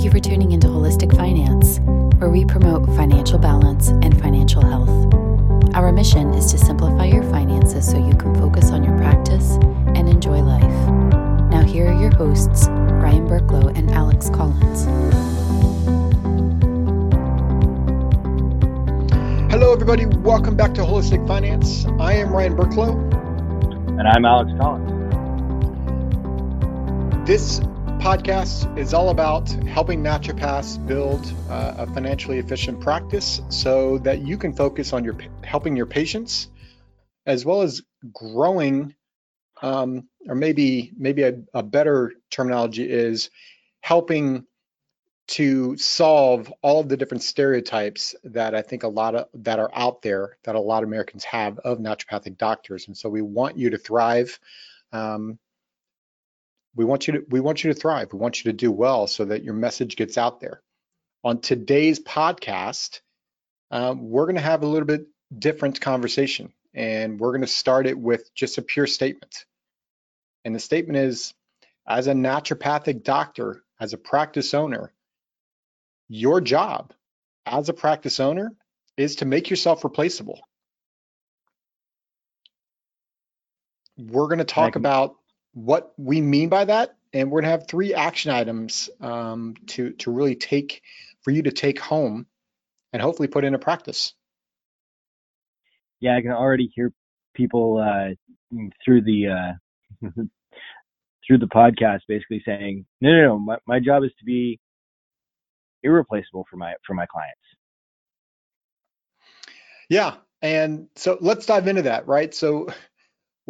Thank you for tuning into Holistic Finance, where we promote financial balance and financial health. Our mission is to simplify your finances so you can focus on your practice and enjoy life. Now, here are your hosts, Ryan Burklow and Alex Collins. Hello, everybody. Welcome back to Holistic Finance. I am Ryan Burklow. And I'm Alex Collins. This podcast is all about helping naturopaths build uh, a financially efficient practice so that you can focus on your helping your patients as well as growing um, or maybe maybe a, a better terminology is helping to solve all of the different stereotypes that I think a lot of that are out there that a lot of Americans have of naturopathic doctors. And so we want you to thrive. Um, we want you to we want you to thrive. We want you to do well so that your message gets out there. On today's podcast, um, we're going to have a little bit different conversation, and we're going to start it with just a pure statement. And the statement is, as a naturopathic doctor, as a practice owner, your job as a practice owner is to make yourself replaceable. We're going to talk about what we mean by that, and we're gonna have three action items um, to to really take for you to take home and hopefully put into practice. Yeah, I can already hear people uh, through the uh, through the podcast basically saying, "No, no, no, my, my job is to be irreplaceable for my for my clients." Yeah, and so let's dive into that, right? So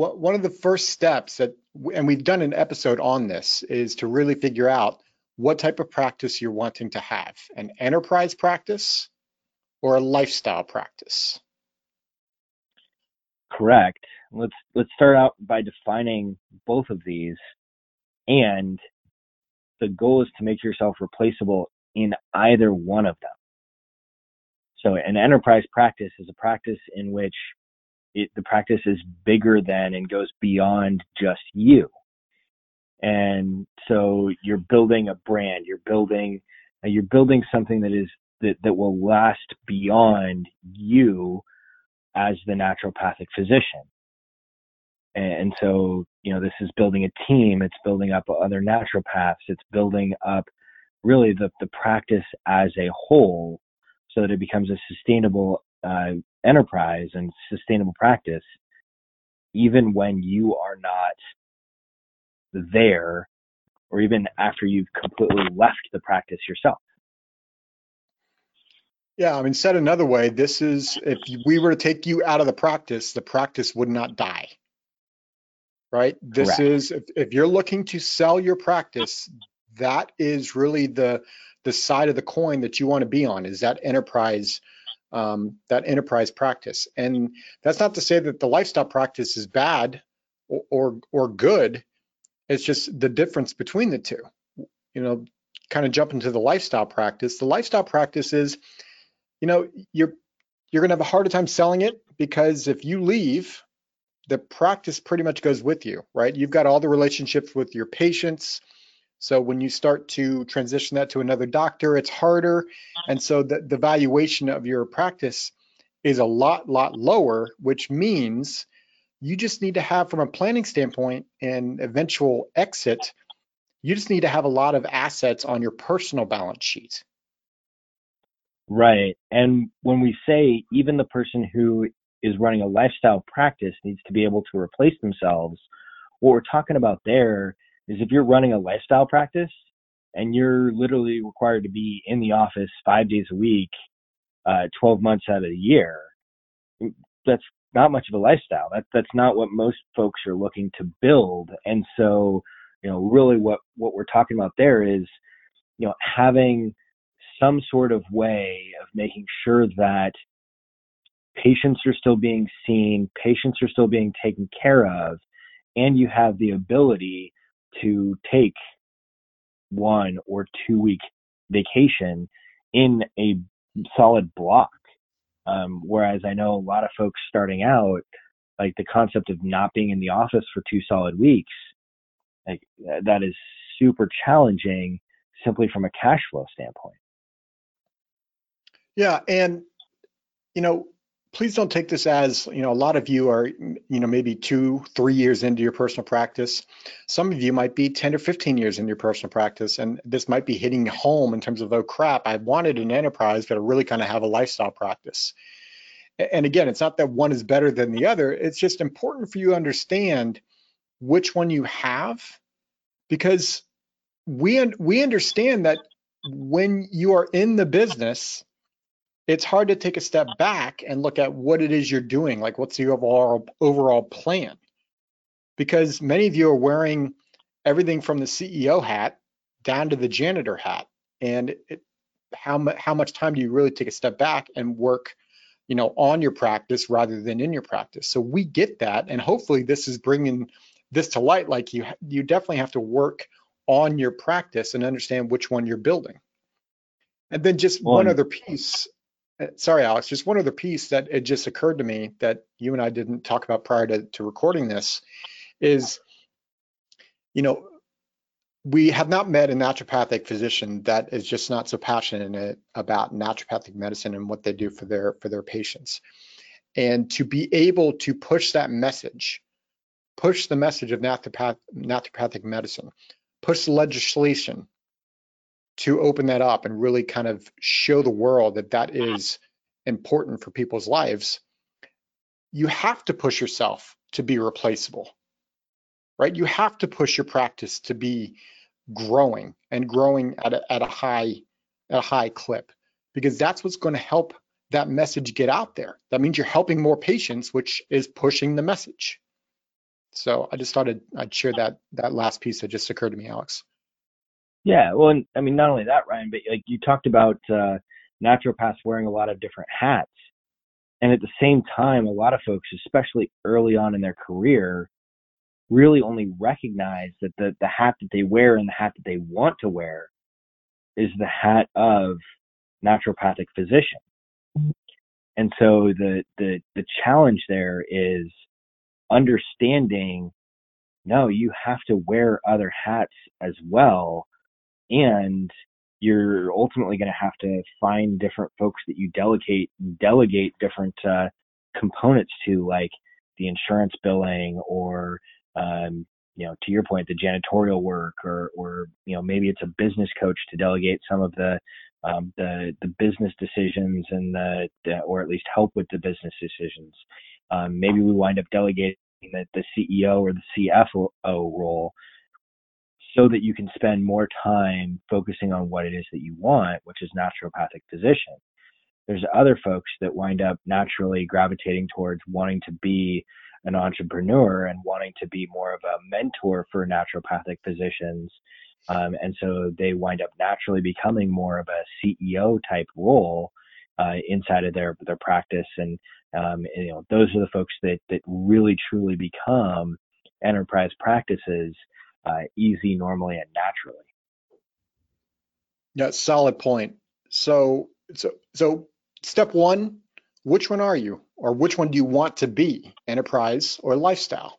one of the first steps that, and we've done an episode on this, is to really figure out what type of practice you're wanting to have an enterprise practice or a lifestyle practice. Correct. Let's let's start out by defining both of these and the goal is to make yourself replaceable in either one of them. So an enterprise practice is a practice in which it, the practice is bigger than and goes beyond just you. And so you're building a brand, you're building, uh, you're building something that is, that, that will last beyond you as the naturopathic physician. And so, you know, this is building a team, it's building up other naturopaths, it's building up really the, the practice as a whole so that it becomes a sustainable uh, enterprise and sustainable practice, even when you are not there, or even after you've completely left the practice yourself. Yeah, I mean, said another way, this is if we were to take you out of the practice, the practice would not die. Right? This Correct. is if, if you're looking to sell your practice, that is really the the side of the coin that you want to be on is that enterprise um, that enterprise practice. And that's not to say that the lifestyle practice is bad or, or, or good. It's just the difference between the two. You know, kind of jump into the lifestyle practice. The lifestyle practice is, you know, you're you're gonna have a harder time selling it because if you leave, the practice pretty much goes with you, right? You've got all the relationships with your patients, so when you start to transition that to another doctor, it's harder. And so the, the valuation of your practice is a lot, lot lower, which means you just need to have, from a planning standpoint and eventual exit, you just need to have a lot of assets on your personal balance sheet. Right. And when we say even the person who is running a lifestyle practice needs to be able to replace themselves, what we're talking about there is if you're running a lifestyle practice and you're literally required to be in the office five days a week, uh, 12 months out of the year, that's not much of a lifestyle. That, that's not what most folks are looking to build. And so, you know, really what, what we're talking about there is, you know, having some sort of way of making sure that patients are still being seen, patients are still being taken care of, and you have the ability to take one or two week vacation in a solid block. Um, whereas I know a lot of folks starting out, like the concept of not being in the office for two solid weeks, like that is super challenging, simply from a cash flow standpoint. Yeah, and you know, please don't take this as you know a lot of you are you know maybe two three years into your personal practice. Some of you might be 10 or 15 years into your personal practice and this might be hitting home in terms of oh crap i wanted an enterprise but i really kind of have a lifestyle practice. And again it's not that one is better than the other. It's just important for you to understand which one you have because we we understand that when you are in the business it's hard to take a step back and look at what it is you're doing, like what's the overall overall plan. Because many of you are wearing everything from the CEO hat down to the janitor hat, and it, how how much time do you really take a step back and work, you know, on your practice rather than in your practice? So we get that, and hopefully this is bringing this to light. Like you you definitely have to work on your practice and understand which one you're building. And then just one other piece Uh, sorry, Alex, just one other piece that it just occurred to me that you and I didn't talk about prior to, to recording this is, you know, we have not met a naturopathic physician that is just not so passionate about naturopathic medicine and what they do for their for their patients. And to be able to push that message, push the message of naturopath, naturopathic medicine, push legislation to open that up and really kind of show the world that that uh-huh. is important for people's lives, you have to push yourself to be replaceable, right? You have to push your practice to be growing and growing at a, at a high at a high clip because that's what's going to help that message get out there. That means you're helping more patients, which is pushing the message. So I just thought I'd, I'd share that that last piece that just occurred to me, Alex. Yeah, well, and, I mean, not only that, Ryan, but like you talked about uh, naturopaths wearing a lot of different hats, and at the same time, a lot of folks, especially early on in their career, really only recognize that the the hat that they wear and the hat that they want to wear is the hat of naturopathic physician. And so the the the challenge there is understanding no, you have to wear other hats as well and you're ultimately going to have to find different folks that you delegate delegate different uh, components to, like the insurance billing or um, you know to your point the janitorial work or or you know maybe it's a business coach to delegate some of the um, the the business decisions and the, the, or at least help with the business decisions. Um, maybe we wind up delegating the, the CEO or the CFO role so that you can spend more time focusing on what it is that you want, which is naturopathic physician. There's other folks that wind up naturally gravitating towards wanting to be an entrepreneur and wanting to be more of a mentor for naturopathic physicians. Um, and so they wind up naturally becoming more of a CEO type role uh, inside of their their practice. And, um, and, you know, those are the folks that that really truly become enterprise practices uh, easy, normally, and naturally. Yeah, solid point. So, so, so step one, which one are you, or which one do you want to be, enterprise or lifestyle?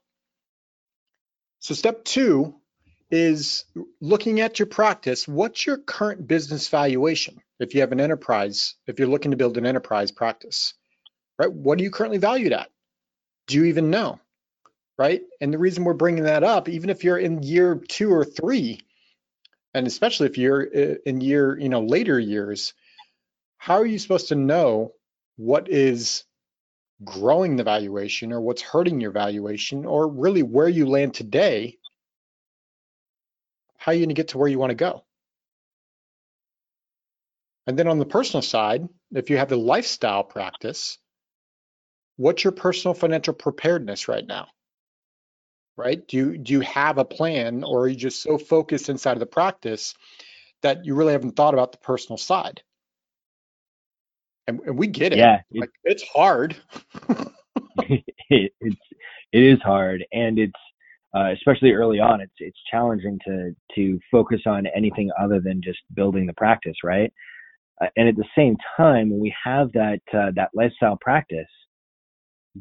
So, step two is looking at your practice. What's your current business valuation? If you have an enterprise, if you're looking to build an enterprise practice, right? What are you currently valued at? Do you even know? Right? And the reason we're bringing that up, even if you're in year two or three, and especially if you're uh, in year, you know, later years, how are you supposed to know what is growing the valuation or what's hurting your valuation or really where you land today? How are you going to get to where you want to go? And then on the personal side, if you have the lifestyle practice, what's your personal financial preparedness right now? Right? Do you do you have a plan, or are you just so focused inside of the practice that you really haven't thought about the personal side? And, and we get it. Yeah, like it's hard. it, it's it is hard, and it's uh, especially early on. It's it's challenging to to focus on anything other than just building the practice, right? Uh, and at the same time, when we have that uh, that lifestyle practice,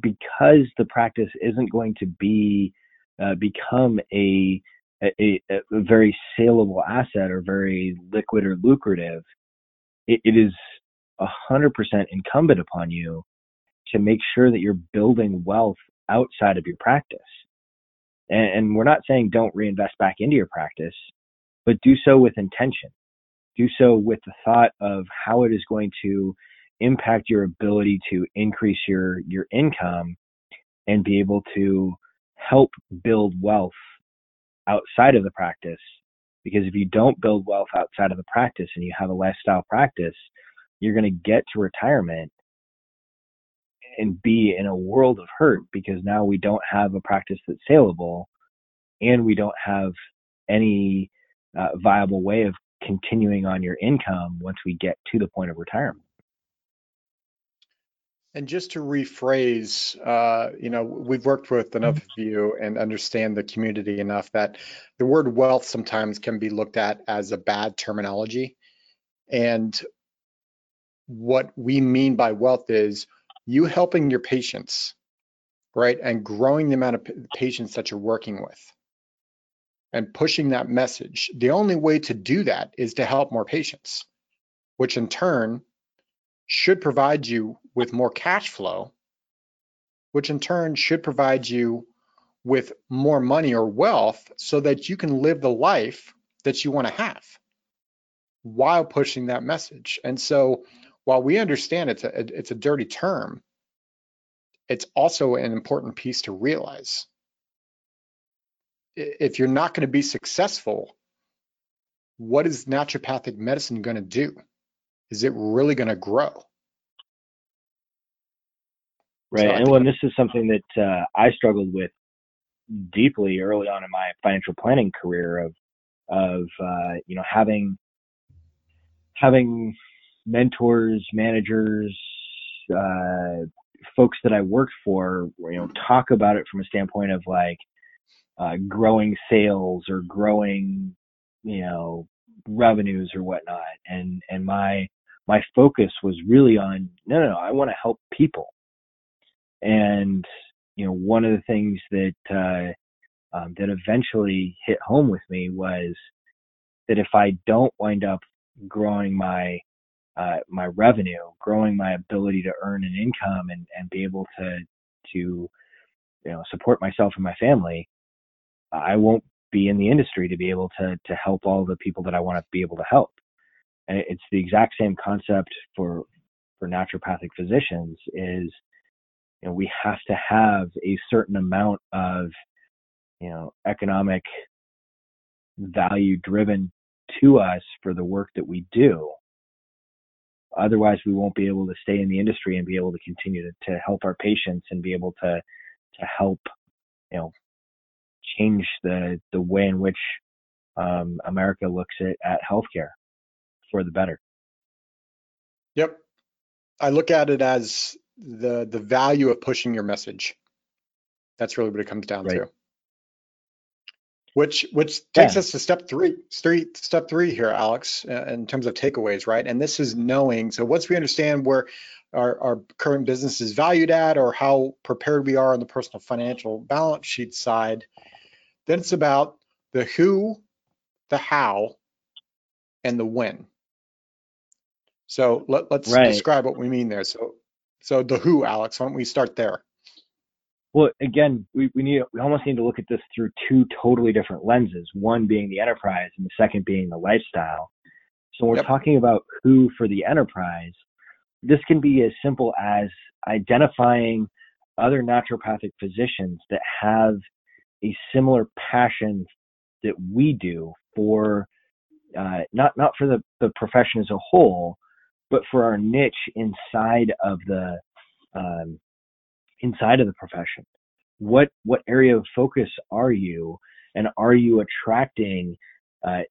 because the practice isn't going to be uh, become a a, a, very saleable asset or very liquid or lucrative, it, it is a hundred percent incumbent upon you to make sure that you're building wealth outside of your practice. And, and we're not saying don't reinvest back into your practice, but do so with intention. Do so with the thought of how it is going to impact your ability to increase your your income and be able to help build wealth outside of the practice because if you don't build wealth outside of the practice and you have a lifestyle practice you're going to get to retirement and be in a world of hurt because now we don't have a practice that's saleable and we don't have any uh, viable way of continuing on your income once we get to the point of retirement and just to rephrase, uh, you know, we've worked with enough of you and understand the community enough that the word wealth sometimes can be looked at as a bad terminology. And what we mean by wealth is you helping your patients, right? And growing the amount of patients that you're working with and pushing that message. The only way to do that is to help more patients, which in turn should provide you with more cash flow, which in turn should provide you with more money or wealth so that you can live the life that you want to have while pushing that message. And so while we understand it's a it's a dirty term, it's also an important piece to realize. If you're not going to be successful, what is naturopathic medicine going to do? Is it really going to grow? Right. So and when this is something that uh, I struggled with deeply early on in my financial planning career of of uh, you know having having mentors, managers, uh, folks that I worked for, you know, talk about it from a standpoint of like uh, growing sales or growing, you know, revenues or whatnot. And and my my focus was really on no, no, no I want to help people. And you know, one of the things that uh, um, that eventually hit home with me was that if I don't wind up growing my uh, my revenue, growing my ability to earn an income and, and be able to to you know support myself and my family, I won't be in the industry to be able to to help all the people that I want to be able to help. And it's the exact same concept for for naturopathic physicians is you know we have to have a certain amount of you know economic value driven to us for the work that we do. Otherwise we won't be able to stay in the industry and be able to continue to, to help our patients and be able to to help you know change the the way in which um, America looks at, at healthcare for the better. Yep. I look at it as the the value of pushing your message. That's really what it comes down right. to. Which which takes yeah. us to step three, three, step three here, Alex, uh, in terms of takeaways, right? And this is knowing. So once we understand where our, our current business is valued at, or how prepared we are on the personal financial balance sheet side, then it's about the who, the how, and the when. So let, us right. describe what we mean there. So, so the who, Alex, why don't we start there? Well, again, we, we need we almost need to look at this through two totally different lenses. One being the enterprise, and the second being the lifestyle. So we're yep. talking about who for the enterprise. This can be as simple as identifying other naturopathic physicians that have a similar passion that we do for uh, not not for the, the profession as a whole, but for our niche inside of the um, inside of the profession. What what area of focus are you, and are you attracting uh,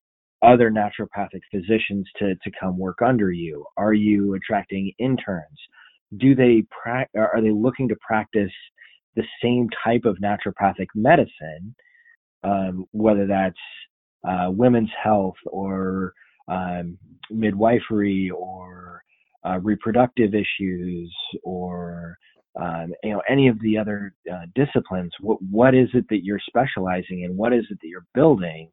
other naturopathic physicians to to come work under you? Are you attracting interns? Do they pra- are they looking to practice the same type of naturopathic medicine, um, whether that's uh, women's health or um, midwifery or uh, reproductive issues or um, you know any of the other uh, disciplines what what is it that you're specializing in? What is it that you're building?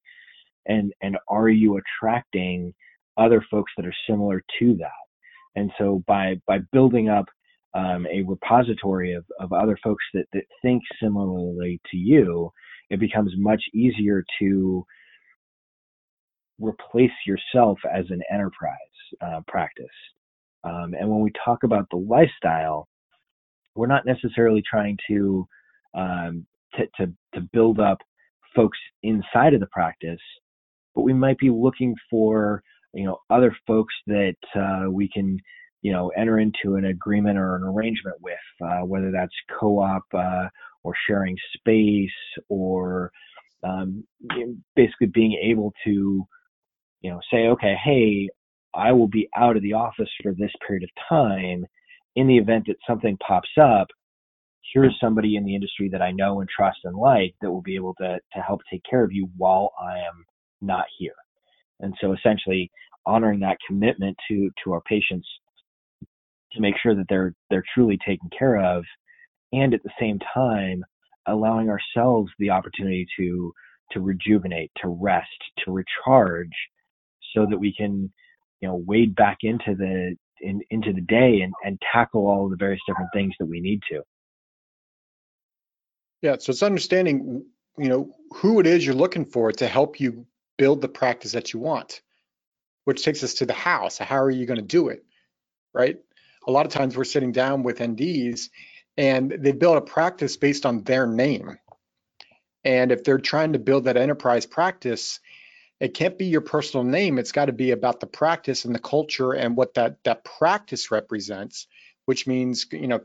And and are you attracting other folks that are similar to that? And so by by building up um, a repository of, of other folks that, that think similarly to you it becomes much easier to replace yourself as an enterprise uh, practice. Um, and when we talk about the lifestyle we're not necessarily trying to um, to, to, to build up folks inside of the practice, but we might be looking for you know other folks that uh, we can you know enter into an agreement or an arrangement with, uh, whether that's co-op uh, or sharing space or um, basically being able to you know say okay hey I will be out of the office for this period of time in the event that something pops up, here's somebody in the industry that I know and trust and like that will be able to to help take care of you while I am not here. And so essentially honoring that commitment to to our patients to make sure that they're they're truly taken care of and at the same time allowing ourselves the opportunity to to rejuvenate, to rest, to recharge so that we can you know wade back into the in, into the day and, and tackle all the various different things that we need to. Yeah, so it's understanding, you know, who it is you're looking for to help you build the practice that you want, which takes us to the how. So how are you going to do it, right? A lot of times we're sitting down with NDs and they build a practice based on their name. And if they're trying to build that enterprise practice, it can't be your personal name. It's got to be about the practice and the culture and what that that practice represents, which means you know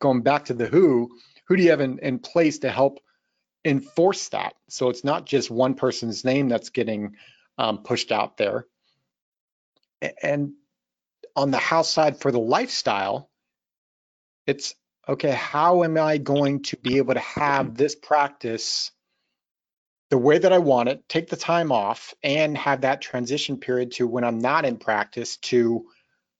going back to the who, who do you have in, in place to help enforce that? So it's not just one person's name that's getting um, pushed out there. And on the house side for the lifestyle, it's okay. How am I going to be able to have this practice? The way that I want it, take the time off, and have that transition period to when I'm not in practice to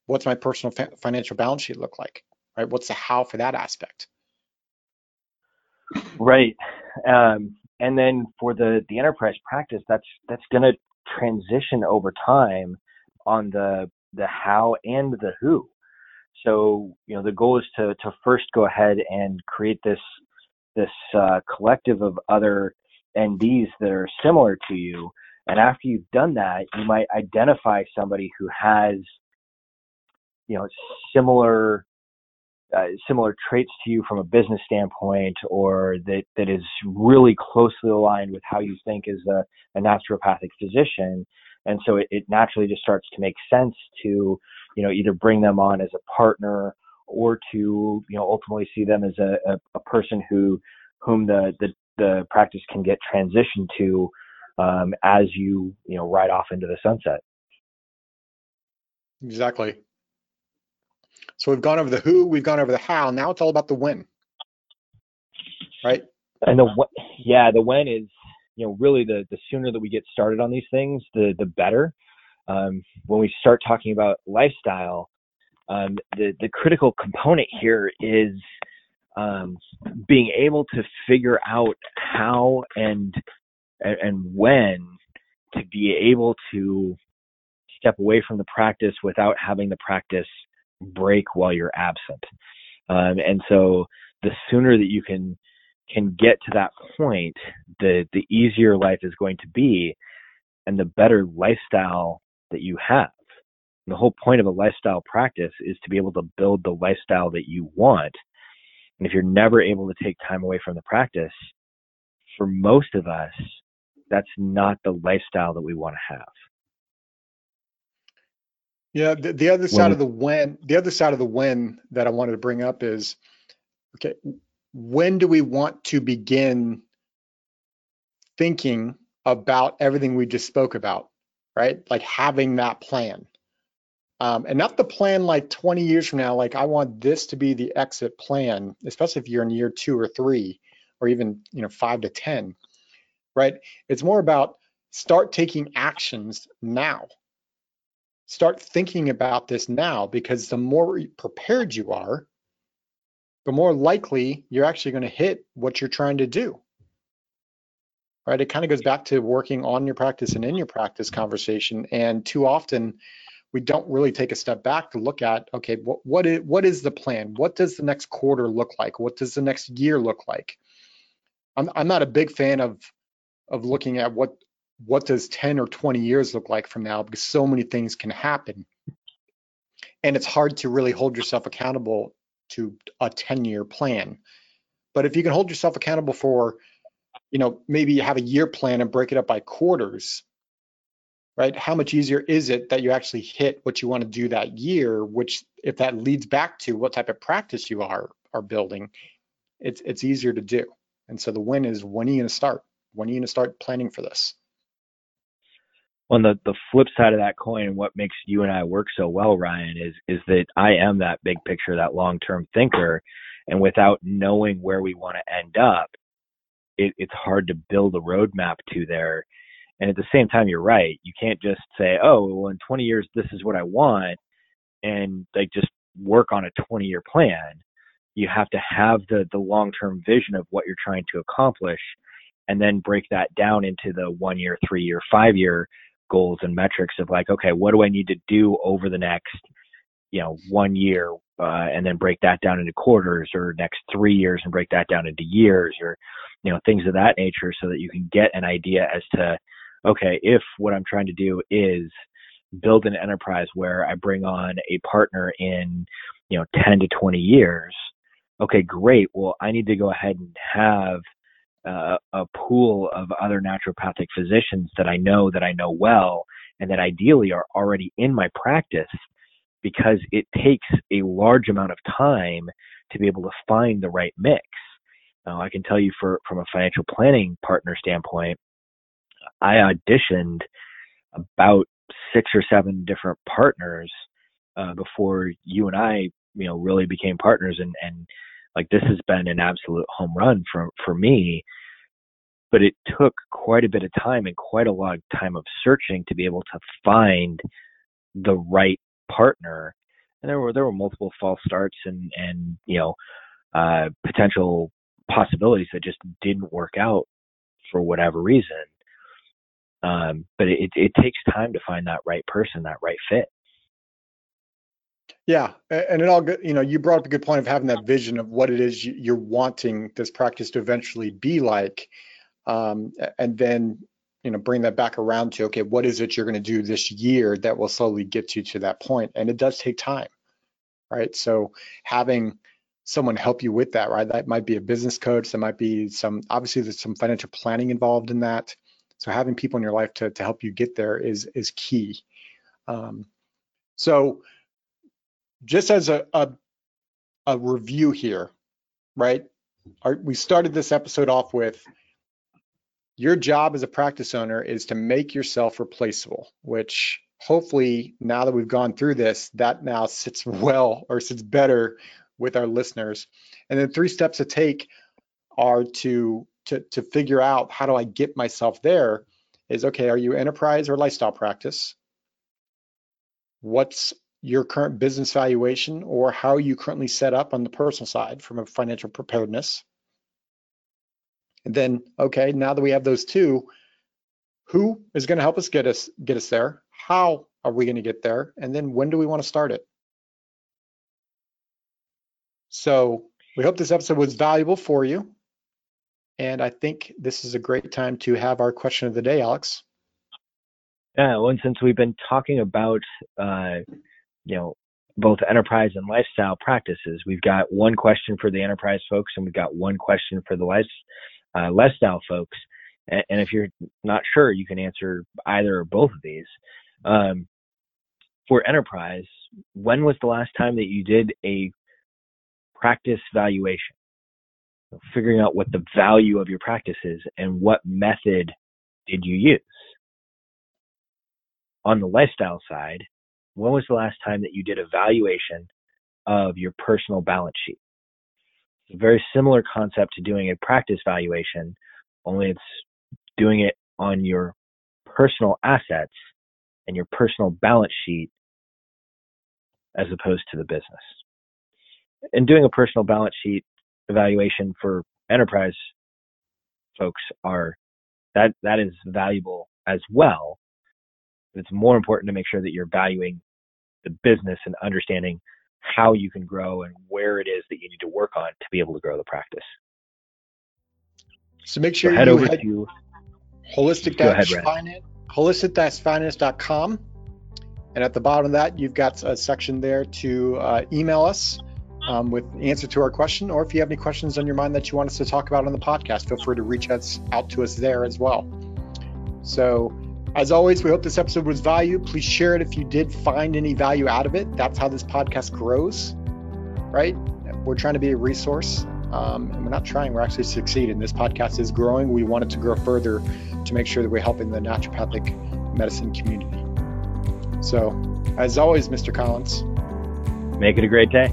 what's my personal fa- financial balance sheet look like, right? What's the how for that aspect? Right, um, and then for the the enterprise practice, that's that's going to transition over time on the the how and the who. So you know the goal is to to first go ahead and create this this uh, collective of other NDs that are similar to you. And after you've done that, you might identify somebody who has, you know, similar uh, similar traits to you from a business standpoint, or that that is really closely aligned with how you think as a, a naturopathic physician. And so it, it naturally just starts to make sense to, you know, either bring them on as a partner or to, you know, ultimately see them as a, a, a person who whom the, the the practice can get transitioned to um, as you you know ride off into the sunset. Exactly. So we've gone over the who, we've gone over the how. Now it's all about the when, right? And the yeah, the when is you know really the the sooner that we get started on these things, the the better. Um, when we start talking about lifestyle, um, the the critical component here is um, being able to figure out how and and when to be able to step away from the practice without having the practice break while you're absent. Um, and so the sooner that you can can get to that point, the the easier life is going to be, and the better lifestyle that you have. And the whole point of a lifestyle practice is to be able to build the lifestyle that you want and if you're never able to take time away from the practice, for most of us, that's not the lifestyle that we want to have. Yeah, the, the other side when, of the when, the other side of the when that I wanted to bring up is, okay, when do we want to begin thinking about everything we just spoke about, right? Like having that plan. Um, and not the plan like 20 years from now, like I want this to be the exit plan, especially if you're in year two or three, or even you know five to 10, right? It's more about start taking actions now. Start thinking about this now because the more prepared you are, the more likely you're actually going to hit what you're trying to do. Right? It kind of goes back to working on your practice and in your practice conversation. And too often, we don't really take a step back to look at okay, what what is what is the plan? What does the next quarter look like? What does the next year look like? I'm I'm not a big fan of of looking at what what does 10 or 20 years look like from now because so many things can happen and it's hard to really hold yourself accountable to a 10 year plan but if you can hold yourself accountable for you know maybe you have a year plan and break it up by quarters right? How much easier is it that you actually hit what you want to do that year which if that leads back to what type of practice you are are building it's it's easier to do. And so the win is when are you going to start? When are you going to start planning for this? On the the flip side of that coin, what makes you and I work so well, Ryan, is is that I am that big picture, that long term thinker, and without knowing where we want to end up, it, it's hard to build a roadmap to there. And at the same time, you're right. You can't just say, "Oh, well, in 20 years, this is what I want," and like just work on a 20 year plan. You have to have the the long term vision of what you're trying to accomplish, and then break that down into the one year, three year, five year goals and metrics of like, okay, what do I need to do over the next, you know, one year, uh, and then break that down into quarters or next three years and break that down into years or, you know, things of that nature so that you can get an idea as to, okay, if what I'm trying to do is build an enterprise where I bring on a partner in, you know, 10 to 20 years, okay, great. Well, I need to go ahead and have uh, a pool of other naturopathic physicians that I know that I know well and that ideally are already in my practice because it takes a large amount of time to be able to find the right mix. Now, I can tell you for from a financial planning partner standpoint, I auditioned about six or seven different partners uh, before you and I, you know, really became partners and and like this has been an absolute home run for for me. But it took quite a bit of time and quite a lot of time of searching to be able to find the right partner. And there were there were multiple false starts and and you know uh potential possibilities that just didn't work out for whatever reason um but it it takes time to find that right person that right fit yeah, and it all you know, you brought up a good point of having that vision of what it is you're wanting this practice to eventually be like, um, and then you know bring that back around to okay, what is it you're going to do this year that will slowly get you to that point? and it does take time, right? So having someone help you with that, right? That might be a business coach, that might be some obviously there's some financial planning involved in that. So having people in your life to to help you get there is is key. Um, so just as a, a, a review here, right? Our, we started this episode off with your job as a practice owner is to make yourself replaceable, which hopefully now that we've gone through this, that now sits well or sits better with our listeners. And then three steps to take are to to to figure out how do I get myself there is okay, are you enterprise or lifestyle practice? What's your current business valuation or how you currently set up on the personal side from a financial preparedness. And then, okay, now that we have those two, who is going to help us get us get us there? How are we going to get there? And then when do we want to start it? So we hope this episode was valuable for you. And I think this is a great time to have our question of the day, Alex. Yeah, well, and since we've been talking about uh, you know, both enterprise and lifestyle practices. We've got one question for the enterprise folks, and we've got one question for the life, uh, lifestyle folks. And, and, if you're not sure, you can answer either or both of these. Um, for enterprise, when was the last time that you did a practice valuation? Figuring out what the value of your practice is and what method did you use. On the lifestyle side, when was the last time that you did a valuation of your personal balance sheet? It's a very similar concept to doing a practice valuation, only it's doing it on your personal assets and your personal balance sheet as opposed to the business. and doing a personal balance sheet evaluation for enterprise folks are that that is valuable as well. It's more important to make sure that you're valuing the business and understanding how you can grow and where it is that you need to work on to be able to grow the practice. So make sure so head you over head to holistic-finance, holistic-finance.com. And at the bottom of that, you've got a section there to uh, email us um, with answer to our question, or if you have any questions on your mind that you want us to talk about on the podcast, feel free to reach us out to us there as well. So, as always, we hope this episode was value. Please share it if you did find any value out of it. That's how this podcast grows, right? We're trying to be a resource, um, and we're not trying. We're actually succeeding. This podcast is growing. We want it to grow further to make sure that we're helping the naturopathic medicine community. So, as always, Mr. Collins, make it a great day.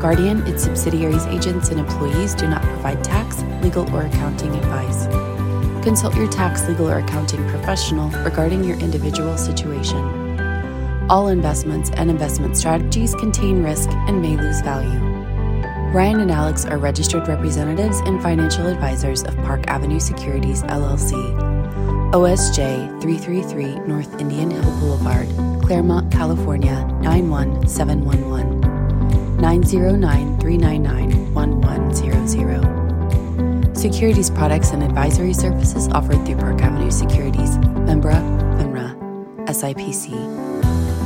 Guardian, its subsidiaries, agents, and employees do not provide tax, legal, or accounting advice. Consult your tax, legal, or accounting professional regarding your individual situation. All investments and investment strategies contain risk and may lose value. Ryan and Alex are registered representatives and financial advisors of Park Avenue Securities LLC. OSJ 333 North Indian Hill Boulevard, Claremont, California 91711. 909 399 1100. Securities products and advisory services offered through Park Avenue Securities, Membra, FINRA, SIPC.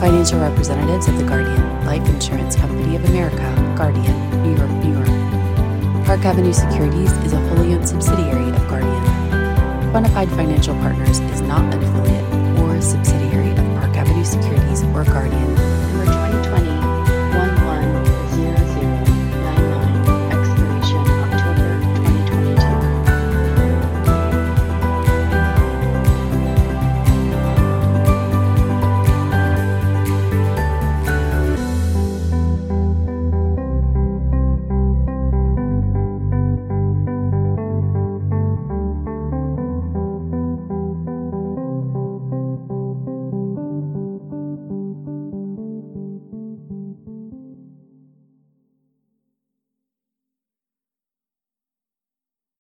Financial representatives of The Guardian, Life Insurance Company of America, Guardian, New York, New York. Park Avenue Securities is a wholly owned subsidiary of Guardian. Bonafide Financial Partners is not an affiliate or subsidiary of Park Avenue Securities or Guardian.